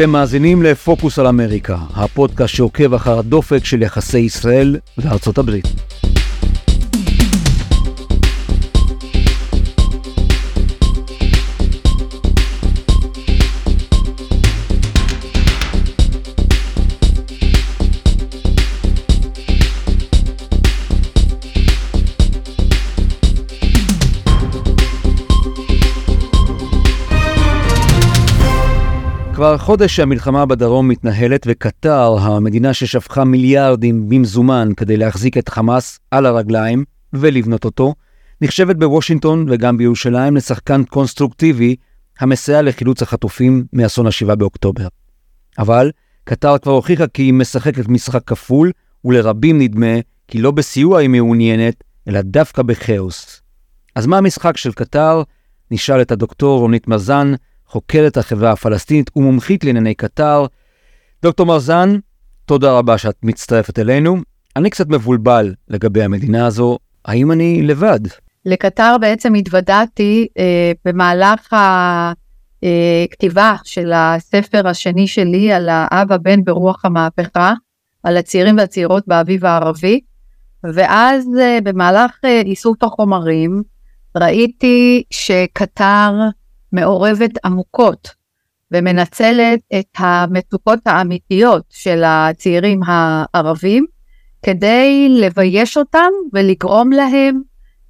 אתם מאזינים לפוקוס על אמריקה, הפודקאסט שעוקב אחר הדופק של יחסי ישראל וארצות הברית. כבר חודש שהמלחמה בדרום מתנהלת וקטר, המדינה ששפכה מיליארדים במזומן כדי להחזיק את חמאס על הרגליים ולבנות אותו, נחשבת בוושינגטון וגם בירושלים לשחקן קונסטרוקטיבי המסייע לחילוץ החטופים מאסון ה-7 באוקטובר. אבל קטר כבר הוכיחה כי היא משחקת משחק כפול, ולרבים נדמה כי לא בסיוע היא מעוניינת, אלא דווקא בכאוס. אז מה המשחק של קטר? נשאל את הדוקטור רונית מזן, חוקרת החברה הפלסטינית ומומחית לענייני קטר. דוקטור מרזן, תודה רבה שאת מצטרפת אלינו. אני קצת מבולבל לגבי המדינה הזו, האם אני לבד? לקטר בעצם התוודעתי אה, במהלך הכתיבה אה, של הספר השני שלי על האב הבן ברוח המהפכה, על הצעירים והצעירות באביב הערבי, ואז אה, במהלך אה, איסוף החומרים ראיתי שקטר מעורבת עמוקות ומנצלת את המצוקות האמיתיות של הצעירים הערבים כדי לבייש אותם ולגרום להם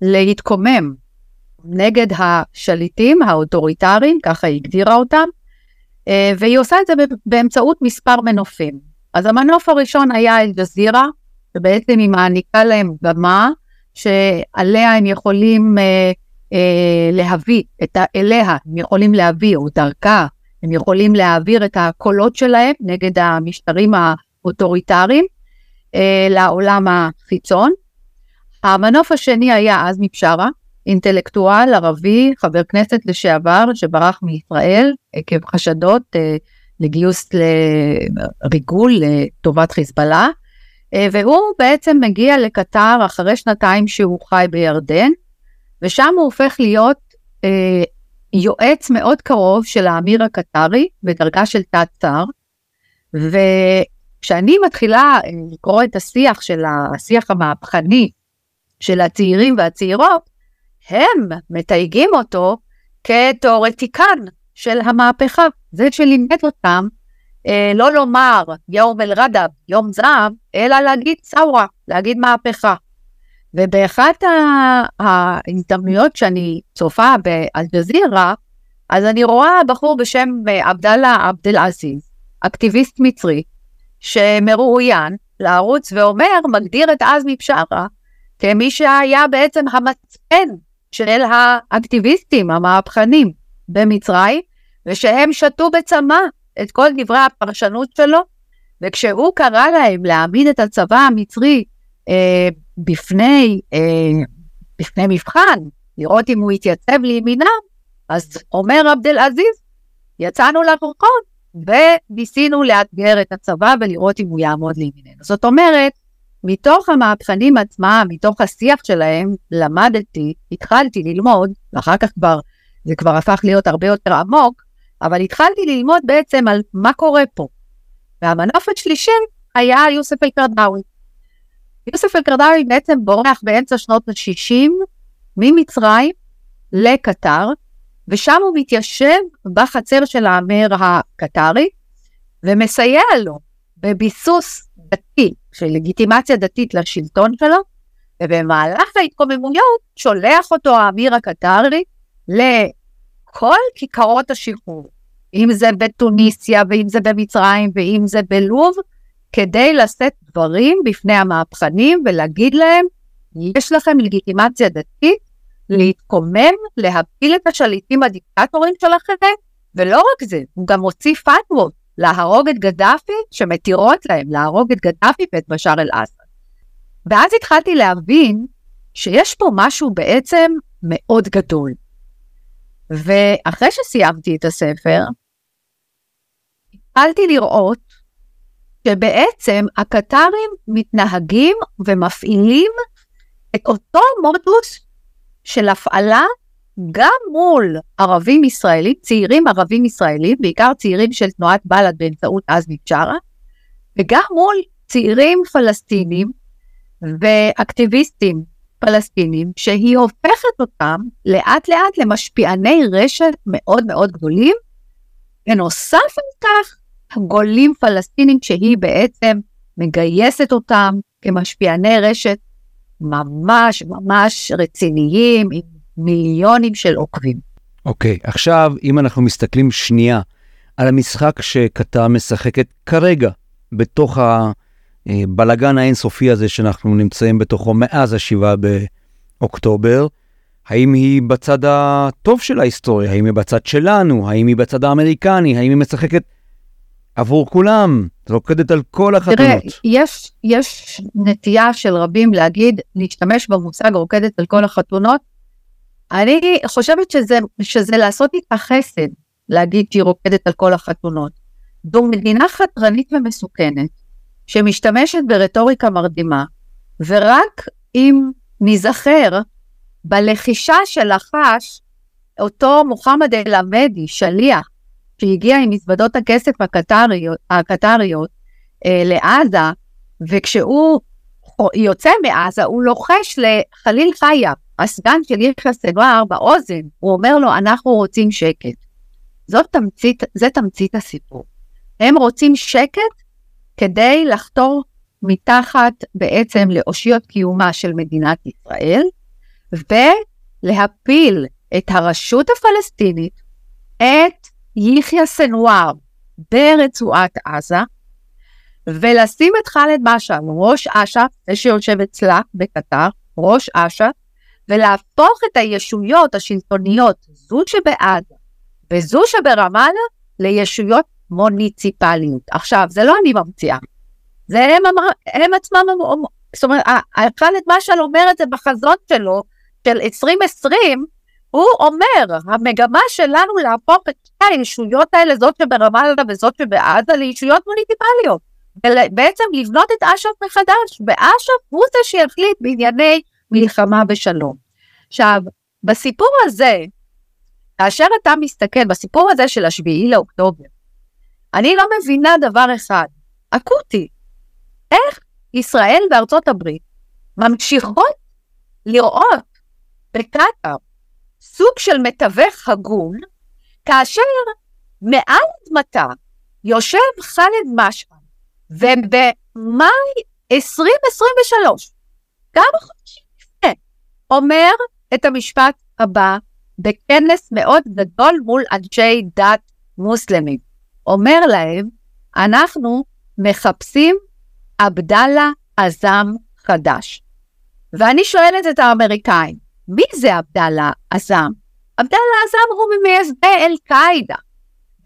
להתקומם נגד השליטים האוטוריטריים, ככה היא הגדירה אותם, אה, והיא עושה את זה באמצעות מספר מנופים. אז המנוף הראשון היה אל-ג'זירה, שבעצם היא מעניקה להם במה שעליה הם יכולים אה, אה, להביא את ה, אליה, הם יכולים להביא, או דרכה, הם יכולים להעביר את הקולות שלהם נגד המשטרים האוטוריטריים אה, לעולם החיצון. המנוף השני היה עזמי בשארה, אינטלקטואל ערבי, חבר כנסת לשעבר, שברח מישראל עקב חשדות אה, לגיוס לריגול לטובת חיזבאללה, אה, והוא בעצם מגיע לקטר אחרי שנתיים שהוא חי בירדן, ושם הוא הופך להיות אה, יועץ מאוד קרוב של האמיר הקטרי בדרגה של תת-שר, וכשאני מתחילה אה, לקרוא את השיח של השיח המהפכני של הצעירים והצעירות, הם מתייגים אותו כתיאורטיקן של המהפכה, זה שלימד אותם אה, לא לומר יום אל-רדב, יום זעם, אלא להגיד סאורה, להגיד מהפכה. ובאחת ההזדמנויות שאני צופה באל-ג'זירה, אז אני רואה בחור בשם עבדאללה עבד אל-עזיז, אקטיביסט מצרי, שמרואיין לערוץ ואומר, מגדיר את עזמי בשארה כמי שהיה בעצם המצפן של האקטיביסטים המהפכנים במצרים, ושהם שתו בצמא את כל דברי הפרשנות שלו, וכשהוא קרא להם להעמיד את הצבא המצרי אה, בפני, אה, בפני מבחן, לראות אם הוא יתייצב לימינם, אז אומר עבד אל עזיז, יצאנו לרחוב וניסינו לאתגר את הצבא ולראות אם הוא יעמוד לימיננו. זאת אומרת, מתוך המהפכנים עצמם, מתוך השיח שלהם, למדתי, התחלתי ללמוד, ואחר כך כבר, זה כבר הפך להיות הרבה יותר עמוק, אבל התחלתי lלמוד בעצם על מה קורה פה. והמנוף השלישי היה יוסף אל-קרדאווי. יוסף אל-קרדאווי בעצם בורח באמצע שנות ה-60 ממצרים לקטר, ושם הוא מתיישב בחצר של האמיר הקטרי, ומסייע לו בביסוס דתי, של לגיטימציה דתית לשלטון שלו, ובמהלך ההתקוממויות שולח אותו האמיר הקטרי לכל כיכרות השחרור, אם זה בתוניסיה, ואם זה במצרים, ואם זה בלוב, כדי לשאת דברים בפני המהפכנים ולהגיד להם, יש לכם לגיטימציה דתית להתקומם, להפיל את השליטים הדיקטטורים שלכם, ולא רק זה, הוא גם הוציא פתוות להרוג את גדפי, שמתירות להם להרוג את גדפי ואת בשאר אל-אסד. ואז התחלתי להבין שיש פה משהו בעצם מאוד גדול. ואחרי שסיימתי את הספר, התחלתי לראות שבעצם הקטרים מתנהגים ומפעילים את אותו מודוס של הפעלה גם מול ערבים ישראלים, צעירים ערבים ישראלים, בעיקר צעירים של תנועת בל"ד באמצעות עזמי בשארה, וגם מול צעירים פלסטינים ואקטיביסטים פלסטינים, שהיא הופכת אותם לאט לאט למשפיעני רשת מאוד מאוד גדולים, ונוסף על כך, גולים פלסטינים שהיא בעצם מגייסת אותם כמשפיעני רשת ממש ממש רציניים, עם מיליונים של עוקבים. אוקיי, okay, עכשיו אם אנחנו מסתכלים שנייה על המשחק שקטר משחקת כרגע בתוך הבלגן האינסופי הזה שאנחנו נמצאים בתוכו מאז השבעה באוקטובר, האם היא בצד הטוב של ההיסטוריה? האם היא בצד שלנו? האם היא בצד האמריקני? האם היא משחקת עבור כולם? רוקדת על כל החתונות. תראה, יש, יש נטייה של רבים להגיד, להשתמש במושג רוקדת על כל החתונות. אני חושבת שזה, שזה לעשות איתה חסד, להגיד שהיא רוקדת על כל החתונות. זו מדינה חתרנית ומסוכנת, שמשתמשת ברטוריקה מרדימה, ורק אם ניזכר בלחישה שלחש אותו מוחמד אל-עמדי, שליח, שהגיע עם מזוודות הכסף הקטריות, הקטריות אה, לעזה, וכשהוא יוצא מעזה, הוא לוחש לחליל חיה, הסגן של יחיא סנואר, באוזן, הוא אומר לו, אנחנו רוצים שקט. זאת תמצית, זה תמצית הסיפור. הם רוצים שקט כדי לחתור מתחת בעצם לאושיות קיומה של מדינת ישראל, ולהפיל את הרשות הפלסטינית, את יחיא סנואר ברצועת עזה, ולשים את ח'אלד משעל, ראש אש"ף, זה שיושב אצלה בקטר, ראש אש"ף, ולהפוך את הישויות השלטוניות, זו שבעזה וזו שברמאללה, לישויות מוניציפליות. עכשיו, זה לא אני ממציאה, זה הם, אמר, הם עצמם, זאת אומרת, ח'אלד משעל אומר את זה בחזון שלו, של 2020, הוא אומר, המגמה שלנו להפוך את הישויות האלה, זאת שברמאללה וזאת שבעזה, לישויות מוניציפליות. ובעצם לבנות את אש"ף מחדש, ואש"ף הוא זה שיחליט בענייני מלחמה ושלום. עכשיו, בסיפור הזה, כאשר אתה מסתכל, בסיפור הזה של השביעי לאוקטובר, אני לא מבינה דבר אחד, אקוטי, איך ישראל וארצות הברית ממשיכות לראות בקטאר סוג של מתווך הגון, כאשר מעל אדמתה יושב ח'אלד משעל, ובמאי 2023, כמה חודשים לפני, אומר את המשפט הבא בכנס מאוד גדול מול אנשי דת מוסלמים. אומר להם, אנחנו מחפשים עבדאללה עזם חדש. ואני שואלת את האמריקאים, מי זה עבדאללה עזם? עבדאללה עזם הוא ממייסדי אל-קאעידה.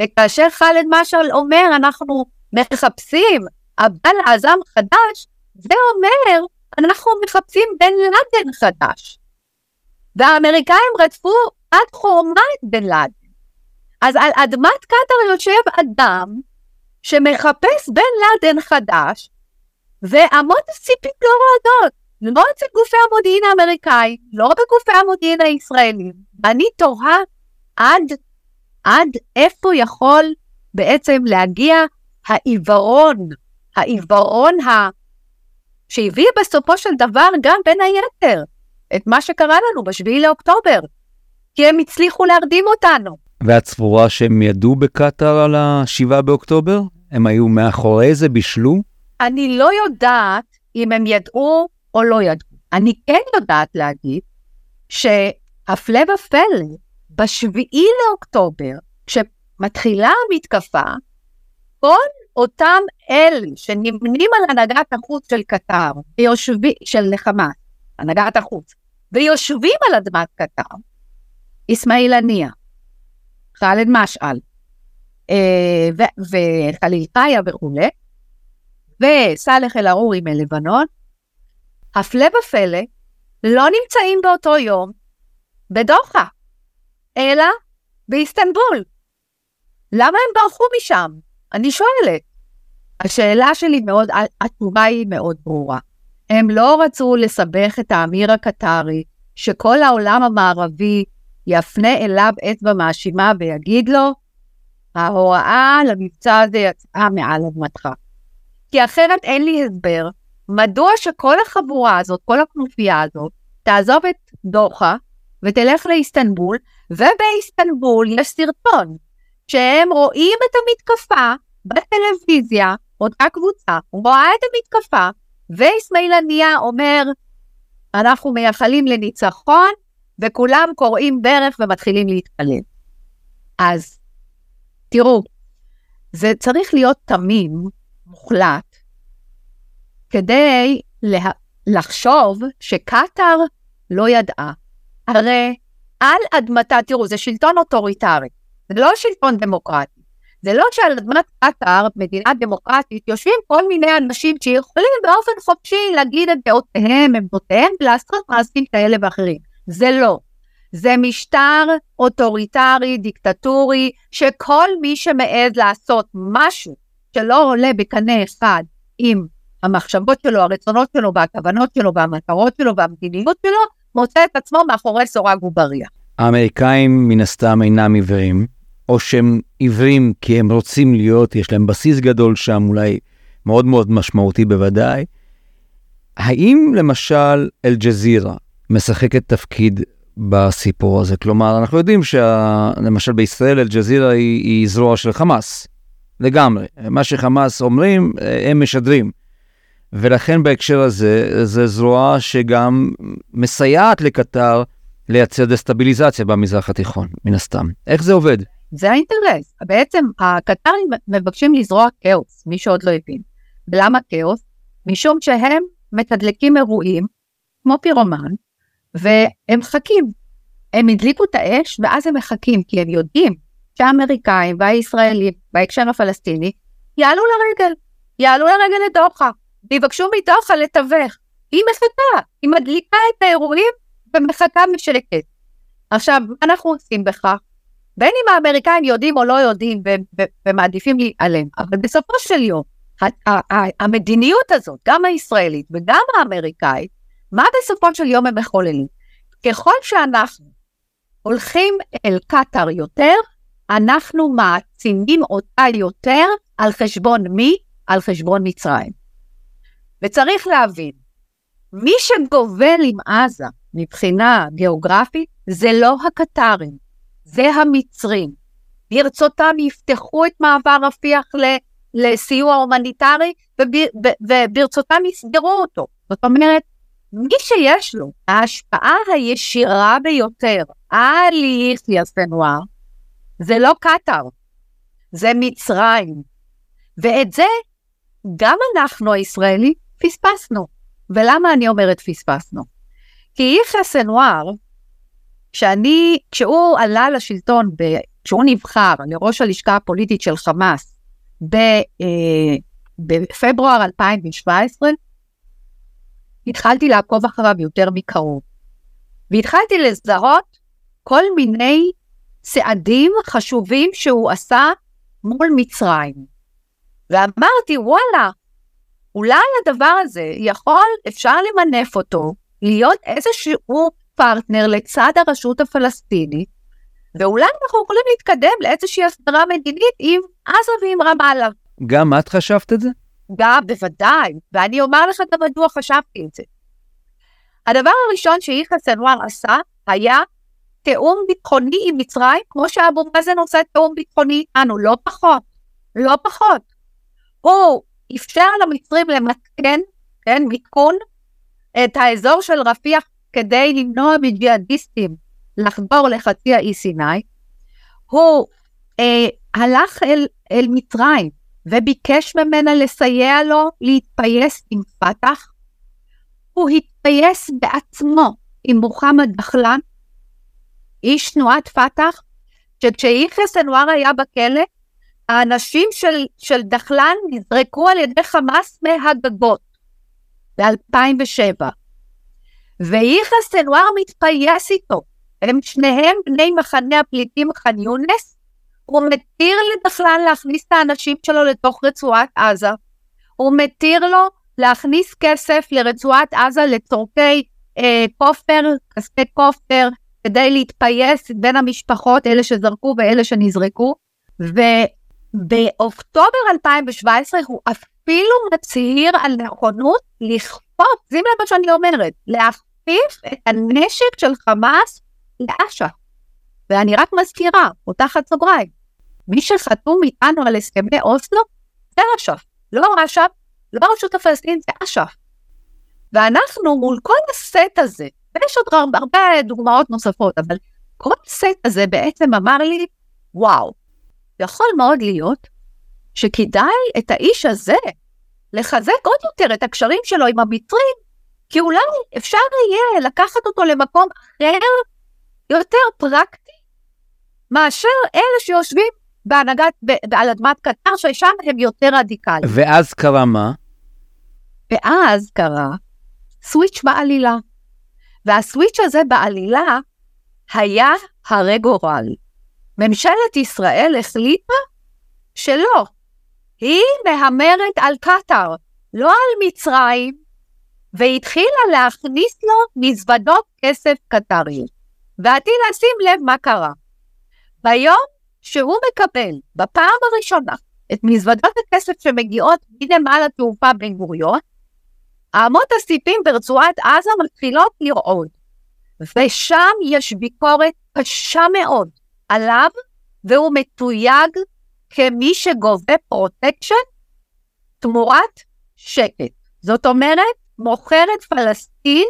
וכאשר ח'אלד משעל אומר, אנחנו מחפשים עבדאללה עזם חדש, זה אומר, אנחנו מחפשים בן לאדן חדש. והאמריקאים רדפו עד חורמה את בן לאדן. אז על אדמת קטאר יושב אדם שמחפש בן לאדן חדש, ואמות הסיפים לא רועדות. לא אצל גופי המודיעין האמריקאי, לא בגופי המודיעין הישראלים. ואני תוהה עד, עד איפה יכול בעצם להגיע העיוורון, העיוורון ה... שהביא בסופו של דבר גם בין היתר את מה שקרה לנו בשביעי לאוקטובר, כי הם הצליחו להרדים אותנו. ואת סבורה שהם ידעו בקטאר על השבעה באוקטובר? הם היו מאחורי זה, בישלו? אני לא יודעת אם הם ידעו או לא ידעו. אני כן יודעת להגיד שהפלא ופלא, בשביעי לאוקטובר, כשמתחילה המתקפה, כל אותם אלה שנמנים על הנהגת החוץ של קטר, ויושבים, של חמאס, הנהגת החוץ, ויושבים על אדמת קטר, אסמאעיל הנייה, ח'אלד משעל, אה, וחליל חיה וכולי, וסאלח אל-ערורי מלבנון, הפלא ופלא, לא נמצאים באותו יום בדוחה, אלא באיסטנבול. למה הם ברחו משם? אני שואלת. השאלה שלי מאוד, התשובה היא מאוד ברורה. הם לא רצו לסבך את האמיר הקטרי, שכל העולם המערבי יפנה אליו אצבע מאשימה ויגיד לו, ההוראה למבצע הזה יצאה מעל אדמתך. כי אחרת אין לי הסבר מדוע שכל החבורה הזאת, כל הכנופיה הזאת, תעזוב את דוחה ותלך לאיסטנבול, ובאיסטנבול יש סרטון שהם רואים את המתקפה בטלוויזיה, אותה קבוצה, רואה את המתקפה, ואיסמעיל הנייה אומר, אנחנו מייחלים לניצחון, וכולם קוראים ברך ומתחילים להתפלל. אז תראו, זה צריך להיות תמים, מוחלט, כדי לה... לחשוב שקטאר לא ידעה. הרי על אדמתה, תראו, זה שלטון אוטוריטרי, זה לא שלטון דמוקרטי. זה לא שעל אדמת קטאר, מדינה דמוקרטית, יושבים כל מיני אנשים שיכולים באופן חופשי להגיד את דעותיהם, עמדותיהם, ולעשות מעשים כאלה ואחרים. זה לא. זה משטר אוטוריטרי, דיקטטורי, שכל מי שמעז לעשות משהו שלא עולה בקנה אחד עם המחשבות שלו, הרצונות שלו, והכוונות שלו, והמטרות שלו, והמדיניות שלו, מוצא את עצמו מאחורי סורג ובריח. האמריקאים מן הסתם אינם עיוורים, או שהם עיוורים כי הם רוצים להיות, יש להם בסיס גדול שם, אולי מאוד מאוד משמעותי בוודאי. האם למשל אל-ג'זירה משחקת תפקיד בסיפור הזה? כלומר, אנחנו יודעים שלמשל בישראל אל-ג'זירה היא, היא זרוע של חמאס, לגמרי. מה שחמאס אומרים, הם משדרים. ולכן בהקשר הזה, זו זרוע שגם מסייעת לקטר לייצר דסטביליזציה במזרח התיכון, מן הסתם. איך זה עובד? זה האינטרס. בעצם הקטרים מבקשים לזרוע כאוס, מי שעוד לא הבין. ולמה כאוס? משום שהם מתדלקים אירועים, כמו פירומן, והם מחכים. הם הדליקו את האש, ואז הם מחכים, כי הם יודעים שהאמריקאים והישראלים, בהקשר הפלסטיני, יעלו לרגל. יעלו לרגל לדוחה, ויבקשו מדוחה לתווך. היא מחכה, היא מדליקה את האירועים ומחכה בשקט. עכשיו, מה אנחנו עושים בכך? בין אם האמריקאים יודעים או לא יודעים ומעדיפים להתעלם, אבל בסופו של יום, המדיניות הזאת, גם הישראלית וגם האמריקאית, מה בסופו של יום הם מחוללים? ככל שאנחנו הולכים אל קטאר יותר, אנחנו מעצימים אותה יותר על חשבון מי? על חשבון מצרים. וצריך להבין, מי שגובל עם עזה מבחינה גיאוגרפית זה לא הקטרים, זה המצרים. ברצותם יפתחו את מעבר רפיח לסיוע הומניטרי, וברצותם יסגרו אותו. זאת אומרת, מי שיש לו ההשפעה הישירה ביותר על יחיא סנואר, זה לא קטאר, זה מצרים. ואת זה גם אנחנו הישראלים פספסנו. ולמה אני אומרת פספסנו? כי יחיא סנואר כשאני, כשהוא עלה לשלטון, ב, כשהוא נבחר לראש הלשכה הפוליטית של חמאס ב, אה, בפברואר 2017, התחלתי לעקוב אחריו יותר מקרוב. והתחלתי לזהות כל מיני צעדים חשובים שהוא עשה מול מצרים. ואמרתי, וואלה, אולי הדבר הזה יכול, אפשר למנף אותו, להיות איזשהו פרטנר לצד הרשות הפלסטינית, ואולי אנחנו יכולים להתקדם לאיזושהי הסדרה מדינית עם עזה ועם רמאללה. גם את חשבת את זה? גם, בוודאי, ואני אומר לך גם מדוע חשבתי את זה. הדבר הראשון שיחיא סנואר עשה היה תיאום ביטחוני עם מצרים, כמו שאבו מאזן עושה תיאום ביטחוני איתנו, לא פחות, לא פחות. הוא אפשר למצרים למתקן, כן, מיתקון, את האזור של רפיח כדי למנוע מג'יהאדיסטים לחדור לחצי האי סיני, הוא אה, הלך אל, אל מצרים וביקש ממנה לסייע לו להתפייס עם פת"ח. הוא התפייס בעצמו עם מוחמד דחלן, איש תנועת פת"ח, שכשיחיא סנואר היה בכלא, האנשים של, של דחלן נזרקו על ידי חמאס מהגגות ב-2007. ויחיא סנואר מתפייס איתו. הם שניהם בני מחנה הפליטים ח'אן יונס, הוא מתיר לדחלן להכניס את האנשים שלו לתוך רצועת עזה. הוא מתיר לו להכניס כסף לרצועת עזה לצורכי אה, כופר, כספי כופר, כדי להתפייס בין המשפחות, אלה שזרקו ואלה שנזרקו, ובאוקטובר 2017 הוא אפילו מצהיר על נכונות לכפות, שימי לב מה שאני אומרת, להכפיף את הנשק של חמאס לאש"ף. ואני רק מזכירה, פותחת סוגריים, מי שחתום איתנו על הסכמי אוסלו זה אש"ף, לא אש"ף, לא הרשות הפלסטינית, זה אש"ף. ואנחנו מול כל הסט הזה, ויש עוד הרבה דוגמאות נוספות, אבל כל הסט הזה בעצם אמר לי, וואו, יכול מאוד להיות שכדאי את האיש הזה לחזק עוד יותר את הקשרים שלו עם המצרים, כי אולי אפשר יהיה לקחת אותו למקום אחר, יותר פרקטי, מאשר אלה שיושבים בהנהגת, על אדמת קטר, ששם הם יותר רדיקליים. ואז קרה מה? ואז קרה סוויץ' בעלילה. והסוויץ' הזה בעלילה היה הרי גורל. ממשלת ישראל החליטה שלא. היא מהמרת על קטאר, לא על מצרים, והתחילה להכניס לו מזוודות כסף קטריות. ועתי לשים לב מה קרה. ביום שהוא מקבל בפעם הראשונה את מזוודות הכסף שמגיעות מנמל התעופה בן גוריון, אמות הסיפים ברצועת עזה מתחילות לרעוד. ושם יש ביקורת קשה מאוד עליו, והוא מתויג כמי שגובה פרוטקשן תמורת שקט. זאת אומרת, מוכר את פלסטין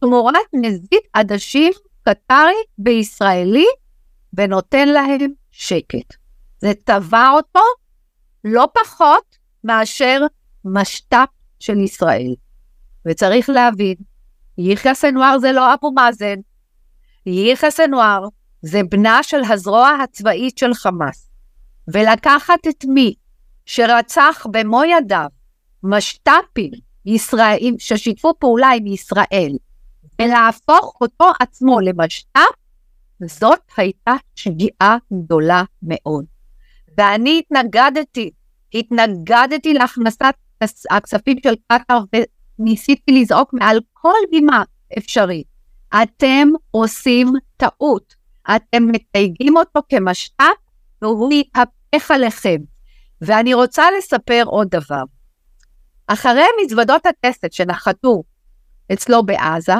תמורת נזיד עדשים קטרי בישראלי, ונותן להם שקט. זה טבע אותו לא פחות מאשר משת"פ של ישראל. וצריך להבין, יחיא סינוואר זה לא אבו מאזן, יחיא סנואר זה בנה של הזרוע הצבאית של חמאס. ולקחת את מי שרצח במו ידיו משת"פים ישראלים ששיתפו פעולה עם ישראל, ולהפוך אותו עצמו למשת"פ, זאת הייתה שגיאה גדולה מאוד. ואני התנגדתי, התנגדתי להכנסת הכספים של קטאר וניסיתי לזעוק מעל כל בימה אפשרית. אתם עושים טעות. אתם מתייגים אותו כמשת"פ והוא יתהפך עליכם. ואני רוצה לספר עוד דבר. אחרי מזוודות הכסף שנחתו אצלו בעזה,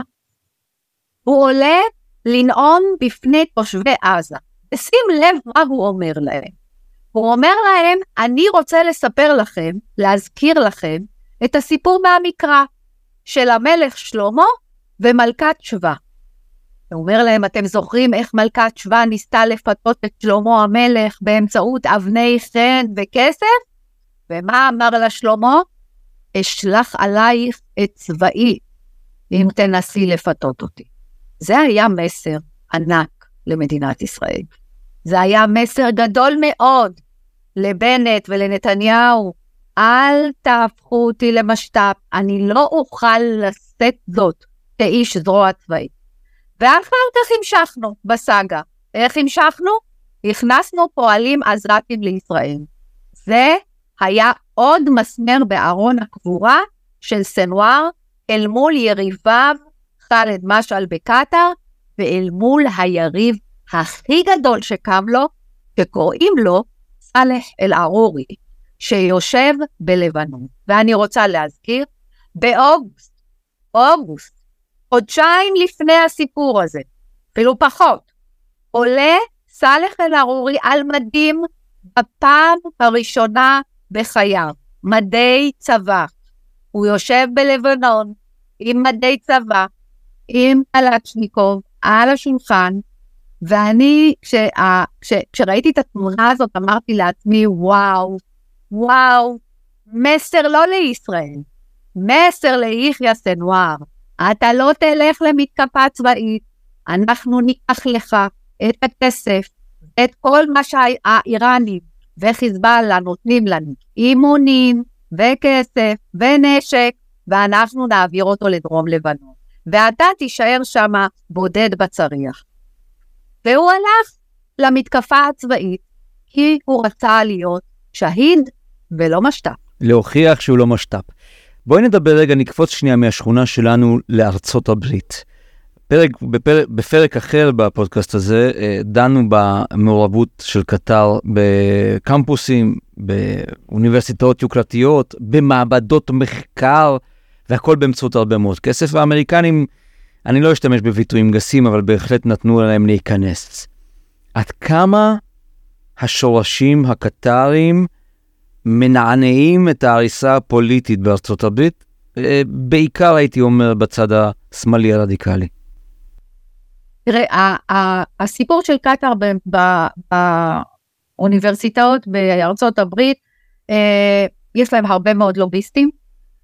הוא עולה לנאום בפני תושבי עזה. ושים לב מה הוא אומר להם. הוא אומר להם, אני רוצה לספר לכם, להזכיר לכם, את הסיפור מהמקרא של המלך שלמה ומלכת שבא. הוא אומר להם, אתם זוכרים איך מלכת שבא ניסתה לפתות את שלמה המלך באמצעות אבני חן וכסף? ומה אמר לה שלמה? אשלח עלייך את צבאי אם תנסי לפתות אותי. זה היה מסר ענק למדינת ישראל. זה היה מסר גדול מאוד לבנט ולנתניהו. אל תהפכו אותי למשת"פ, אני לא אוכל לשאת זאת כאיש זרוע צבאית. ואחר כך המשכנו בסאגה. איך המשכנו? הכנסנו פועלים עזתים לישראל. זה היה עוד מסמר בארון הקבורה של סנוואר אל מול יריביו ח'אלד משעל בקטאר, ואל מול היריב הכי גדול שקם לו, שקוראים לו סאלח אל-ערורי, שיושב בלבנון. ואני רוצה להזכיר, באוגוסט, אוגוסט, חודשיים לפני הסיפור הזה, אפילו פחות, עולה סאלח אל-ערורי על מדים בפעם הראשונה בחייו, מדי צבא. הוא יושב בלבנון עם מדי צבא, עם קלצ'ניקוב על השולחן, ואני, כשה, כש, כשראיתי את התמונה הזאת, אמרתי לעצמי, וואו, וואו, מסר לא לישראל, מסר ליחיא סנואר, אתה לא תלך למתקפה צבאית, אנחנו ניקח לך את הכסף, את כל מה שהאיראנים וחיזבאללה נותנים לנו, אימונים וכסף ונשק, ואנחנו נעביר אותו לדרום לבנון. ואתה תישאר שם בודד בצריח. והוא הלך למתקפה הצבאית, כי הוא רצה להיות שהיד ולא משת"פ. להוכיח שהוא לא משת"פ. בואי נדבר רגע, נקפוץ שנייה מהשכונה שלנו לארצות הברית. פרק, בפרק, בפרק אחר בפודקאסט הזה אה, דנו במעורבות של קטר בקמפוסים, באוניברסיטאות יוקרתיות, במעבדות מחקר, והכל באמצעות הרבה מאוד כסף, והאמריקנים, אני לא אשתמש בביטויים גסים, אבל בהחלט נתנו להם להיכנס. עד כמה השורשים הקטריים מנענעים את ההריסה הפוליטית בארצות הברית, אה, בעיקר הייתי אומר בצד השמאלי הרדיקלי. תראה, הסיפור של קטאר באוניברסיטאות בארצות הברית, אה, יש להם הרבה מאוד לוביסטים,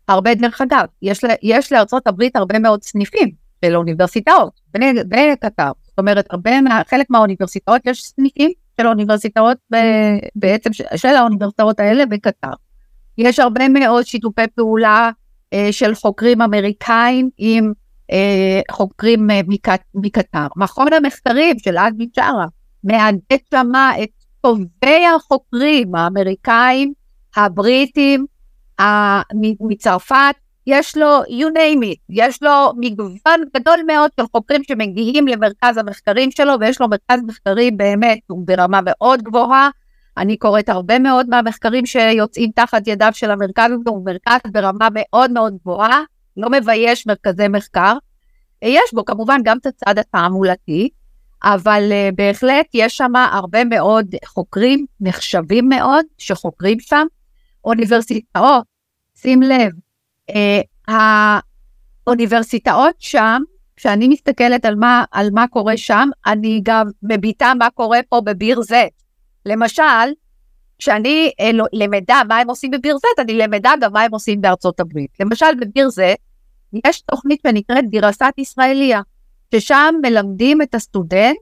הרבה דרך אגב, יש, יש לארצות הברית הרבה מאוד סניפים של אוניברסיטאות בקטאר, זאת אומרת, הרבה, חלק מהאוניברסיטאות יש סניפים של האוניברסיטאות, בעצם של האוניברסיטאות האלה בקטאר. יש הרבה מאוד שיתופי פעולה אה, של חוקרים אמריקאים עם אה, חוקרים אה, מקטר. מכון המחקרים של עזמי בשארה מהדק שמה את טובי החוקרים האמריקאים, הבריטים, מצרפת, יש לו, you name it, יש לו מגוון גדול מאוד של חוקרים שמגיעים למרכז המחקרים שלו, ויש לו מרכז מחקרים באמת, ברמה מאוד גבוהה. אני קוראת הרבה מאוד מהמחקרים שיוצאים תחת ידיו של המרכז, הוא מרכז ברמה מאוד מאוד גבוהה, לא מבייש מרכזי מחקר. יש בו כמובן גם את הצד התעמולתי, אבל uh, בהחלט יש שם הרבה מאוד חוקרים נחשבים מאוד שחוקרים שם. אוניברסיטאות, שים לב, האוניברסיטאות שם, כשאני מסתכלת על מה, על מה קורה שם, אני גם מביטה מה קורה פה בביר זית. למשל, כשאני אה, לא, למדה מה הם עושים בביר זית, אני למדה גם מה הם עושים בארצות הברית. למשל בביר זית, יש תוכנית שנקראת גירסת ישראליה, ששם מלמדים את הסטודנט,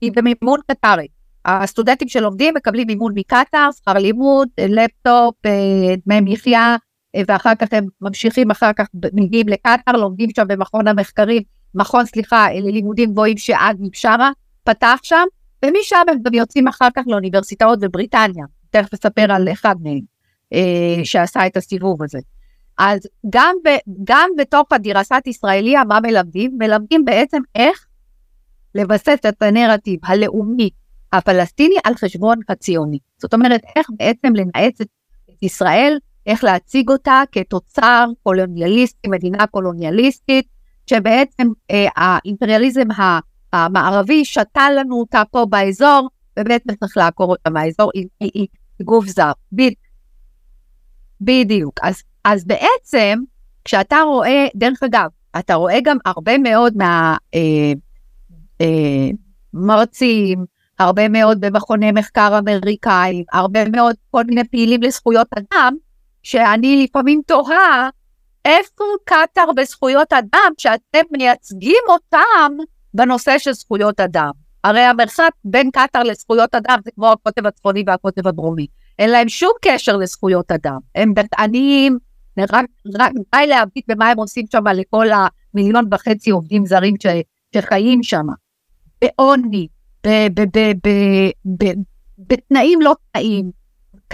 היא במימון קטרי. הסטודנטים שלומדים מקבלים מימון מקטאר, שכר לימוד, לפטופ, אה, דמי מחיה, אה, ואחר כך הם ממשיכים, אחר כך מגיעים לקטאר, לומדים שם במכון המחקרים, מכון, סליחה, ללימודים גבוהים שעד מבשרה, פתח שם, ומשם הם גם יוצאים אחר כך לאוניברסיטאות בבריטניה. תכף אספר על אחד מהם אה, שעשה את הסיבוב הזה. אז גם, ב, גם בתוך הדירסת ישראליה, מה מלמדים? מלמדים בעצם איך לבסס את הנרטיב הלאומי הפלסטיני על חשבון הציוני. זאת אומרת, איך בעצם לנאץ את ישראל, איך להציג אותה כתוצר קולוניאליסטי, מדינה קולוניאליסטית, שבעצם אה, האימפריאליזם המערבי שתה לנו אותה פה באזור, ובעצם צריך לעקור אותה מהאזור, היא גוף זר. בדיוק. אז אז בעצם, כשאתה רואה, דרך אגב, אתה רואה גם הרבה מאוד מהמרצים, אה, אה, הרבה מאוד במכוני מחקר אמריקאים, הרבה מאוד כל מיני פעילים לזכויות אדם, שאני לפעמים תוהה, איפה קטאר בזכויות אדם שאתם מייצגים אותם בנושא של זכויות אדם? הרי המרחק בין קטאר לזכויות אדם זה כמו הקוטב הצפוני והקוטב הדרומי. אין להם שום קשר לזכויות אדם. הם דתניים, רק, רק די להביט במה הם עושים שם לכל המיליון וחצי עובדים זרים ש, שחיים שם, בעוני, בתנאים לא תנאים,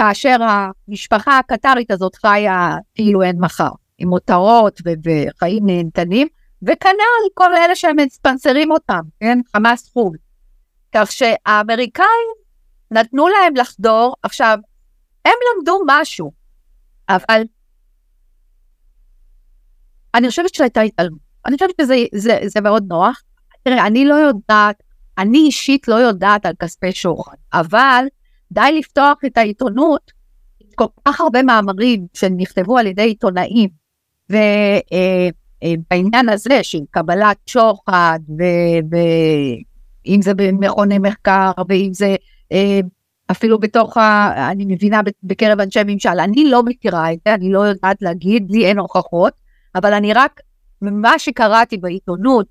כאשר המשפחה הקטרית הזאת חיה כאילו אין מחר, עם מותרות וחיים נהנתנים, וכנ"ל כל אלה שהם מספנסרים אותם, כן? חמאס חו"ל. כך שהאמריקאים נתנו להם לחדור, עכשיו, הם למדו משהו, אבל אני חושבת שהייתה התעלמות. אני חושבת שזה זה, זה מאוד נוח. תראה, אני לא יודעת, אני אישית לא יודעת על כספי שוחד, אבל די לפתוח את העיתונות, כל כך הרבה מאמרים שנכתבו על ידי עיתונאים, ובעניין אה, אה, הזה של קבלת שוחד, ואם זה במכוני מחקר, ואם זה אה, אפילו בתוך, ה, אני מבינה, בקרב אנשי ממשל, אני לא מכירה את זה, אני לא יודעת להגיד, לי אין הוכחות, אבל אני רק, ממה שקראתי בעיתונות,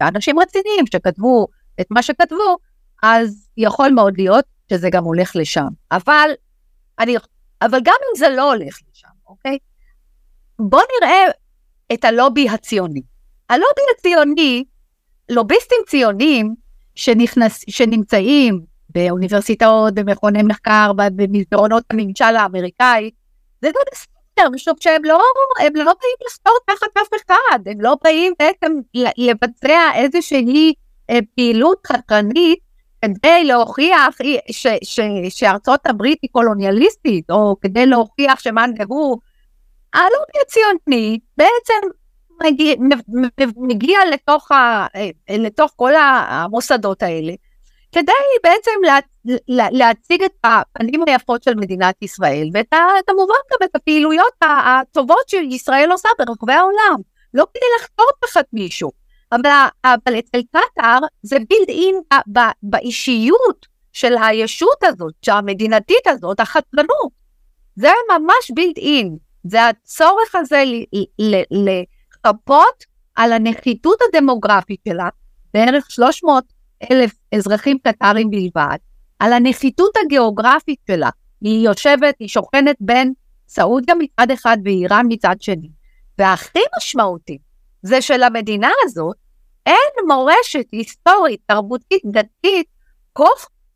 ואנשים רציניים שכתבו את מה שכתבו, אז יכול מאוד להיות שזה גם הולך לשם. אבל, אני, אבל גם אם זה לא הולך לשם, אוקיי? בואו נראה את הלובי הציוני. הלובי הציוני, לוביסטים ציונים שנכנס, שנמצאים באוניברסיטאות, במכוני מחקר, במסדרונות הממשל האמריקאי, זה גם בסדר, משום שהם לא, הם לא באים לחתור תחת אף אחד, הם לא באים בעצם לבצע איזושהי אה, פעילות חתרנית כדי להוכיח ש, ש, שארצות הברית היא קולוניאליסטית, או כדי להוכיח שמאן דהוא, הלובי הציוני בעצם מגיע, מגיע לתוך, ה, לתוך כל המוסדות האלה, כדי בעצם לה, לה, להציג את הפנים היפות של מדינת ישראל, וכמובן גם את הפעילויות הטובות שישראל עושה ברחבי העולם, לא כדי לחתור תחת מישהו. אבל, אבל אצל קטאר זה בילד אין באישיות של הישות הזאת, שהמדינתית הזאת, החתרנות. זה ממש בילד אין. זה הצורך הזה לחפות על הנחיתות הדמוגרפית שלה, בערך 300 אלף אזרחים קטארים בלבד, על הנחיתות הגיאוגרפית שלה. היא יושבת, היא שוכנת בין סעודיה מצד אחד ואיראן מצד שני. והכי משמעותי, זה שלמדינה הזאת אין מורשת היסטורית, תרבותית, דתית, כל,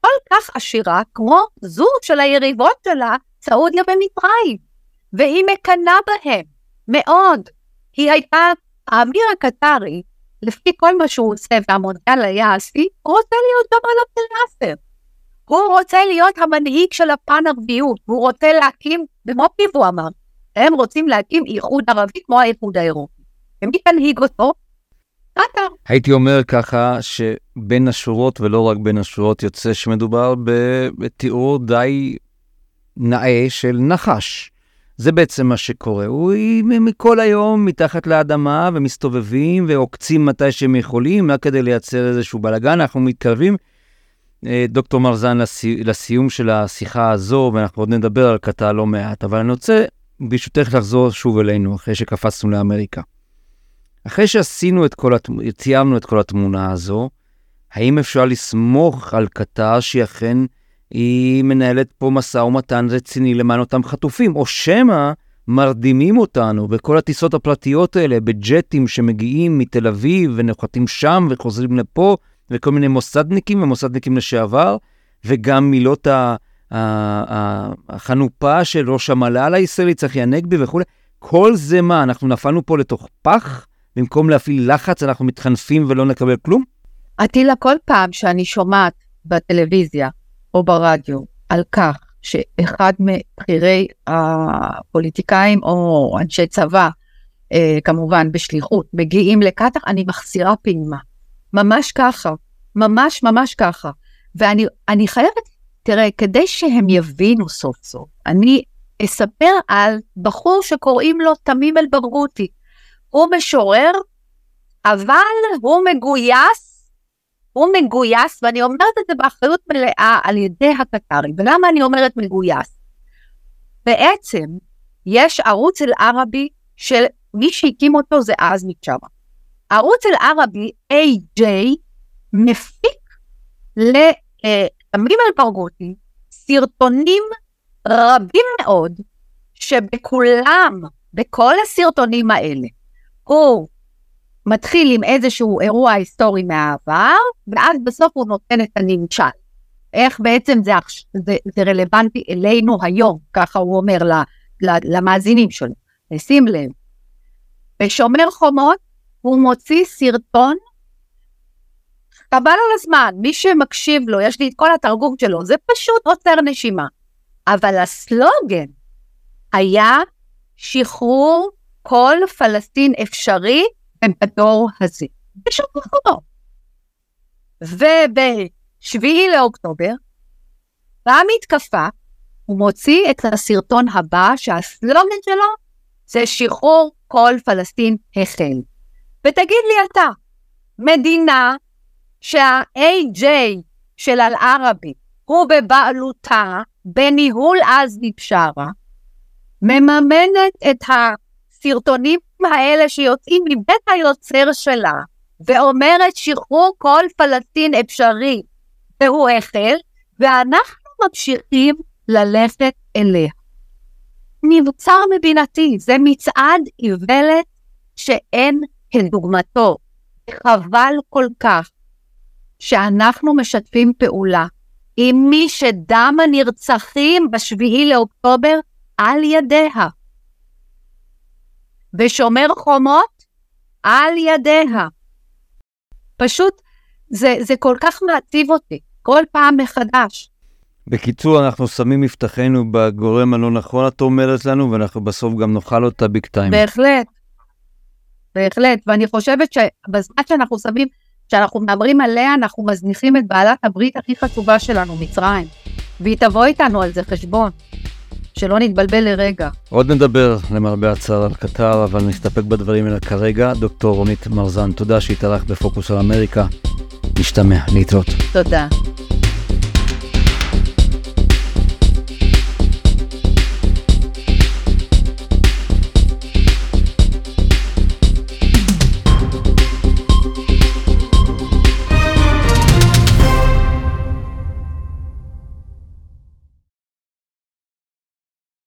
כל כך עשירה כמו זו של היריבות שלה, סעודיה ומצרים. והיא מקנאה בהם, מאוד. היא הייתה, האמיר הקטרי, לפי כל מה שהוא עושה והמונדיאל היה השיא, הוא רוצה להיות גם על אבדל הוא רוצה להיות המנהיג של הפן ערביות, הוא רוצה להקים, במו פיו הוא אמר, הם רוצים להקים איחוד ערבי כמו האיחוד האירופי. ומי תנהיג אותו? קטאר. הייתי אומר ככה, שבין השורות ולא רק בין השורות יוצא שמדובר בתיאור די נאה של נחש. זה בעצם מה שקורה. הוא מכל היום מתחת לאדמה ומסתובבים ועוקצים מתי שהם יכולים, רק כדי לייצר איזשהו בלאגן. אנחנו מתקרבים, אה, דוקטור מרזן, לסי, לסיום של השיחה הזו, ואנחנו עוד נדבר על קטאר לא מעט, אבל אני רוצה ברשותך לחזור שוב אלינו, אחרי שקפצנו לאמריקה. אחרי שעשינו את כל, ציירנו את כל התמונה הזו, האם אפשר לסמוך על קטר שהיא אכן, היא מנהלת פה משא ומתן רציני למען אותם חטופים, או שמא מרדימים אותנו בכל הטיסות הפרטיות האלה, בג'טים שמגיעים מתל אביב ונוחתים שם וחוזרים לפה, וכל מיני מוסדניקים ומוסדניקים לשעבר, וגם מילות החנופה של ראש המל"ל הישראלי, צחי הנגבי וכולי. כל זה מה, אנחנו נפלנו פה לתוך פח? במקום להפעיל לחץ, אנחנו מתחנפים ולא נקבל כלום? עטילה, כל פעם שאני שומעת בטלוויזיה או ברדיו על כך שאחד מבכירי הפוליטיקאים או אנשי צבא, אה, כמובן בשליחות, מגיעים לקטאר, אני מחסירה פעימה. ממש ככה, ממש ממש ככה. ואני חייבת, תראה, כדי שהם יבינו סוף סוף, אני אספר על בחור שקוראים לו תמים אל-ברגותי. הוא משורר, אבל הוא מגויס, הוא מגויס, ואני אומרת את זה באחריות מלאה על ידי הקטרים. ולמה אני אומרת מגויס? בעצם יש ערוץ אל-ערבי של מי שהקים אותו זה עזמי צ'אמה. ערוץ אל-ערבי, AJ, מפיק לתמים אל-ברגותי סרטונים רבים מאוד, שבכולם, בכל הסרטונים האלה, הוא מתחיל עם איזשהו אירוע היסטורי מהעבר, ואז בסוף הוא נותן את הנמשל. איך בעצם זה, זה, זה רלוונטי אלינו היום, ככה הוא אומר למאזינים שלו. ושים לב, בשומר חומות הוא מוציא סרטון, חבל על הזמן, מי שמקשיב לו, יש לי את כל התרגום שלו, זה פשוט עוצר נשימה. אבל הסלוגן היה שחרור כל פלסטין אפשרי בדור הזה. בשום מקום. וב-7 לאוקטובר, במתקפה, הוא מוציא את הסרטון הבא, שהסלוגן שלו זה שחרור כל פלסטין החל. ותגיד לי אתה, מדינה שה-AJ של אל-ערבי הוא בבעלותה, בניהול עזמי בשארה, מממנת את ה... הסרטונים האלה שיוצאים מבית היוצר שלה, ואומרת שחרור כל פלסטין אפשרי, והוא החל, ואנחנו ממשיכים ללכת אליה. מבצר מבינתי, זה מצעד איוולת שאין כדוגמתו. חבל כל כך שאנחנו משתפים פעולה עם מי שדם הנרצחים בשביעי לאוקטובר על ידיה. ושומר חומות על ידיה. פשוט, זה, זה כל כך מעציב אותי, כל פעם מחדש. בקיצור, אנחנו שמים מבטחנו בגורם הלא נכון, את אומרת לנו, ואנחנו בסוף גם נאכל אותה ביג טיים. בהחלט, בהחלט, ואני חושבת שבזמן שאנחנו שמים, כשאנחנו מדברים עליה, אנחנו מזניחים את בעלת הברית הכי חשובה שלנו, מצרים. והיא תבוא איתנו על זה חשבון. שלא נתבלבל לרגע. עוד נדבר, למרבה הצער, על קטר, אבל נסתפק בדברים האלה כרגע. דוקטור רונית מרזן, תודה שהתארחת בפוקוס על אמריקה. נשתמע, להתראות. תודה.